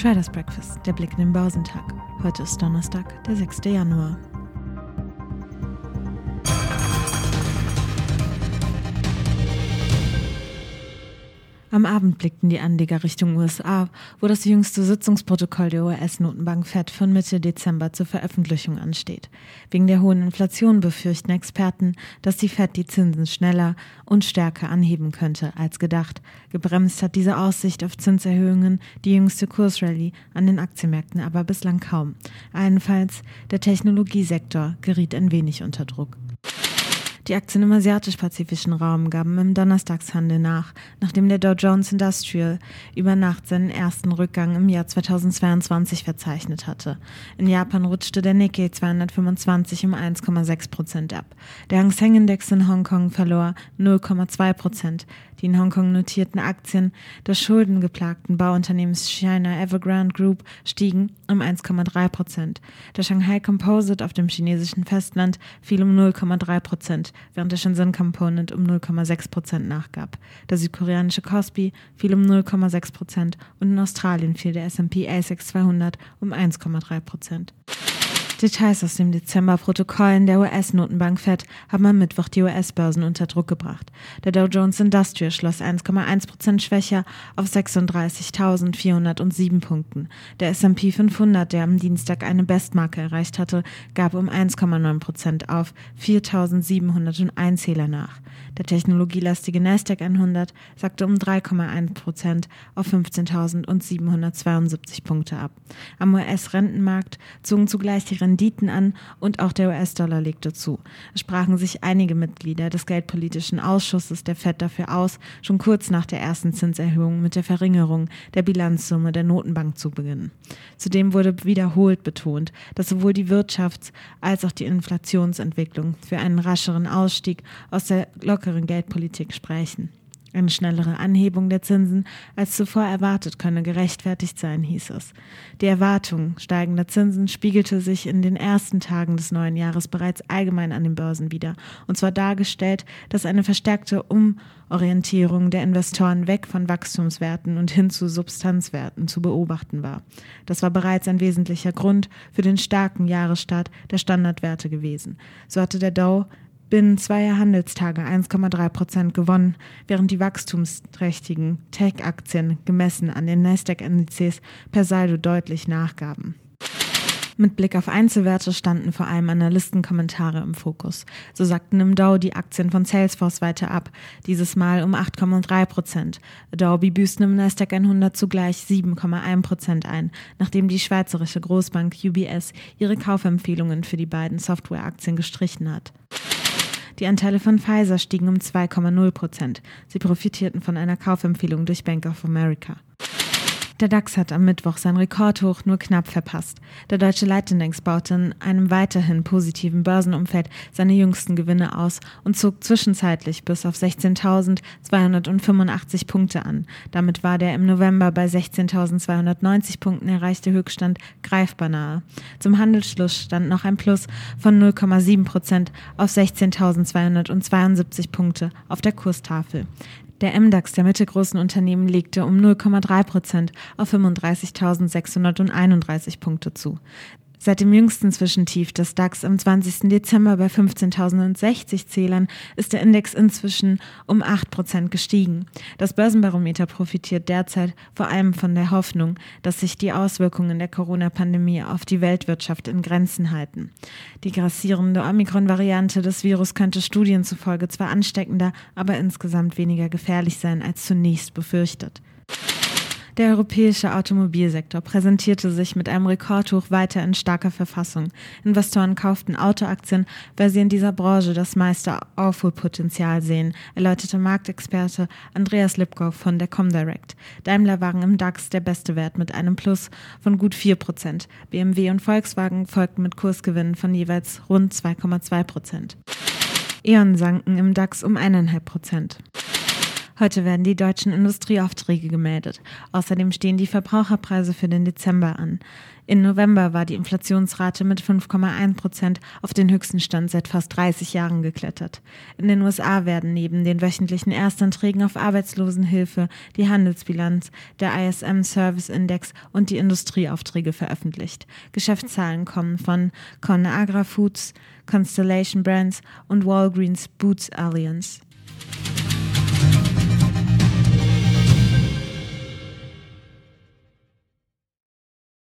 Traders Breakfast, der Blick in den Börsentag. Heute ist Donnerstag, der 6. Januar. Am Abend blickten die Anleger Richtung USA, wo das jüngste Sitzungsprotokoll der US-Notenbank Fed von Mitte Dezember zur Veröffentlichung ansteht. Wegen der hohen Inflation befürchten Experten, dass die Fed die Zinsen schneller und stärker anheben könnte als gedacht. Gebremst hat diese Aussicht auf Zinserhöhungen die jüngste Kursrallye an den Aktienmärkten aber bislang kaum. Allenfalls der Technologiesektor geriet ein wenig unter Druck. Die Aktien im asiatisch-pazifischen Raum gaben im Donnerstagshandel nach, nachdem der Dow Jones Industrial über Nacht seinen ersten Rückgang im Jahr 2022 verzeichnet hatte. In Japan rutschte der Nikkei 225 um 1,6 Prozent ab. Der Hang Seng Index in Hongkong verlor 0,2 Prozent. Die in Hongkong notierten Aktien des schuldengeplagten Bauunternehmens China Evergrande Group stiegen um 1,3 Prozent. Der Shanghai Composite auf dem chinesischen Festland fiel um 0,3 Prozent während der Shenzhen Component um 0,6 Prozent nachgab. Der südkoreanische Kospi fiel um 0,6 Prozent und in Australien fiel der S&P ASX 200 um 1,3 Prozent. Details aus dem Dezember-Protokollen der US-Notenbank Fed haben am Mittwoch die US-Börsen unter Druck gebracht. Der Dow Jones Industrial schloss 1,1 Prozent schwächer auf 36.407 Punkten. Der S&P 500, der am Dienstag eine Bestmarke erreicht hatte, gab um 1,9 Prozent auf 4.701 Zähler nach. Der technologielastige Nasdaq 100 sagte um 3,1 Prozent auf 15.772 Punkte ab. Am US-Rentenmarkt zogen zugleich die Renditen an und auch der US-Dollar legte zu. Es sprachen sich einige Mitglieder des Geldpolitischen Ausschusses der FED dafür aus, schon kurz nach der ersten Zinserhöhung mit der Verringerung der Bilanzsumme der Notenbank zu beginnen. Zudem wurde wiederholt betont, dass sowohl die Wirtschafts- als auch die Inflationsentwicklung für einen rascheren Ausstieg aus der lockeren Geldpolitik sprechen. Eine schnellere Anhebung der Zinsen als zuvor erwartet könne gerechtfertigt sein, hieß es. Die Erwartung steigender Zinsen spiegelte sich in den ersten Tagen des neuen Jahres bereits allgemein an den Börsen wider, und zwar dargestellt, dass eine verstärkte Umorientierung der Investoren weg von Wachstumswerten und hin zu Substanzwerten zu beobachten war. Das war bereits ein wesentlicher Grund für den starken Jahresstart der Standardwerte gewesen. So hatte der Dow binnen zweier Handelstage 1,3 Prozent gewonnen, während die wachstumsträchtigen Tech-Aktien gemessen an den Nasdaq-Indizes per Saldo deutlich nachgaben. Mit Blick auf Einzelwerte standen vor allem Analystenkommentare im Fokus. So sagten im Dow die Aktien von Salesforce weiter ab, dieses Mal um 8,3 Prozent. Adobe büßten im Nasdaq 100 zugleich 7,1 Prozent ein, nachdem die schweizerische Großbank UBS ihre Kaufempfehlungen für die beiden Softwareaktien gestrichen hat. Die Anteile von Pfizer stiegen um 2,0 Prozent. Sie profitierten von einer Kaufempfehlung durch Bank of America. Der DAX hat am Mittwoch sein Rekordhoch nur knapp verpasst. Der deutsche Leitindex baute in einem weiterhin positiven Börsenumfeld seine jüngsten Gewinne aus und zog zwischenzeitlich bis auf 16.285 Punkte an. Damit war der im November bei 16.290 Punkten erreichte Höchststand greifbar nahe. Zum Handelsschluss stand noch ein Plus von 0,7 Prozent auf 16.272 Punkte auf der Kurstafel. Der MDAX der mittelgroßen Unternehmen legte um 0,3 Prozent auf 35.631 Punkte zu. Seit dem jüngsten Zwischentief des DAX am 20. Dezember bei 15.060 Zählern ist der Index inzwischen um 8 Prozent gestiegen. Das Börsenbarometer profitiert derzeit vor allem von der Hoffnung, dass sich die Auswirkungen der Corona-Pandemie auf die Weltwirtschaft in Grenzen halten. Die grassierende Omikron-Variante des Virus könnte Studien zufolge zwar ansteckender, aber insgesamt weniger gefährlich sein als zunächst befürchtet. Der europäische Automobilsektor präsentierte sich mit einem Rekordhoch weiter in starker Verfassung. Investoren kauften Autoaktien, weil sie in dieser Branche das meiste Aufholpotenzial sehen, erläuterte Marktexperte Andreas Lipkow von der Comdirect. Daimler waren im DAX der beste Wert mit einem Plus von gut 4 Prozent. BMW und Volkswagen folgten mit Kursgewinnen von jeweils rund 2,2 Prozent. E.ON sanken im DAX um 1,5 Prozent. Heute werden die deutschen Industrieaufträge gemeldet. Außerdem stehen die Verbraucherpreise für den Dezember an. Im November war die Inflationsrate mit 5,1 Prozent auf den höchsten Stand seit fast 30 Jahren geklettert. In den USA werden neben den wöchentlichen Erstanträgen auf Arbeitslosenhilfe die Handelsbilanz, der ISM Service Index und die Industrieaufträge veröffentlicht. Geschäftszahlen kommen von Conagra Foods, Constellation Brands und Walgreens Boots Alliance.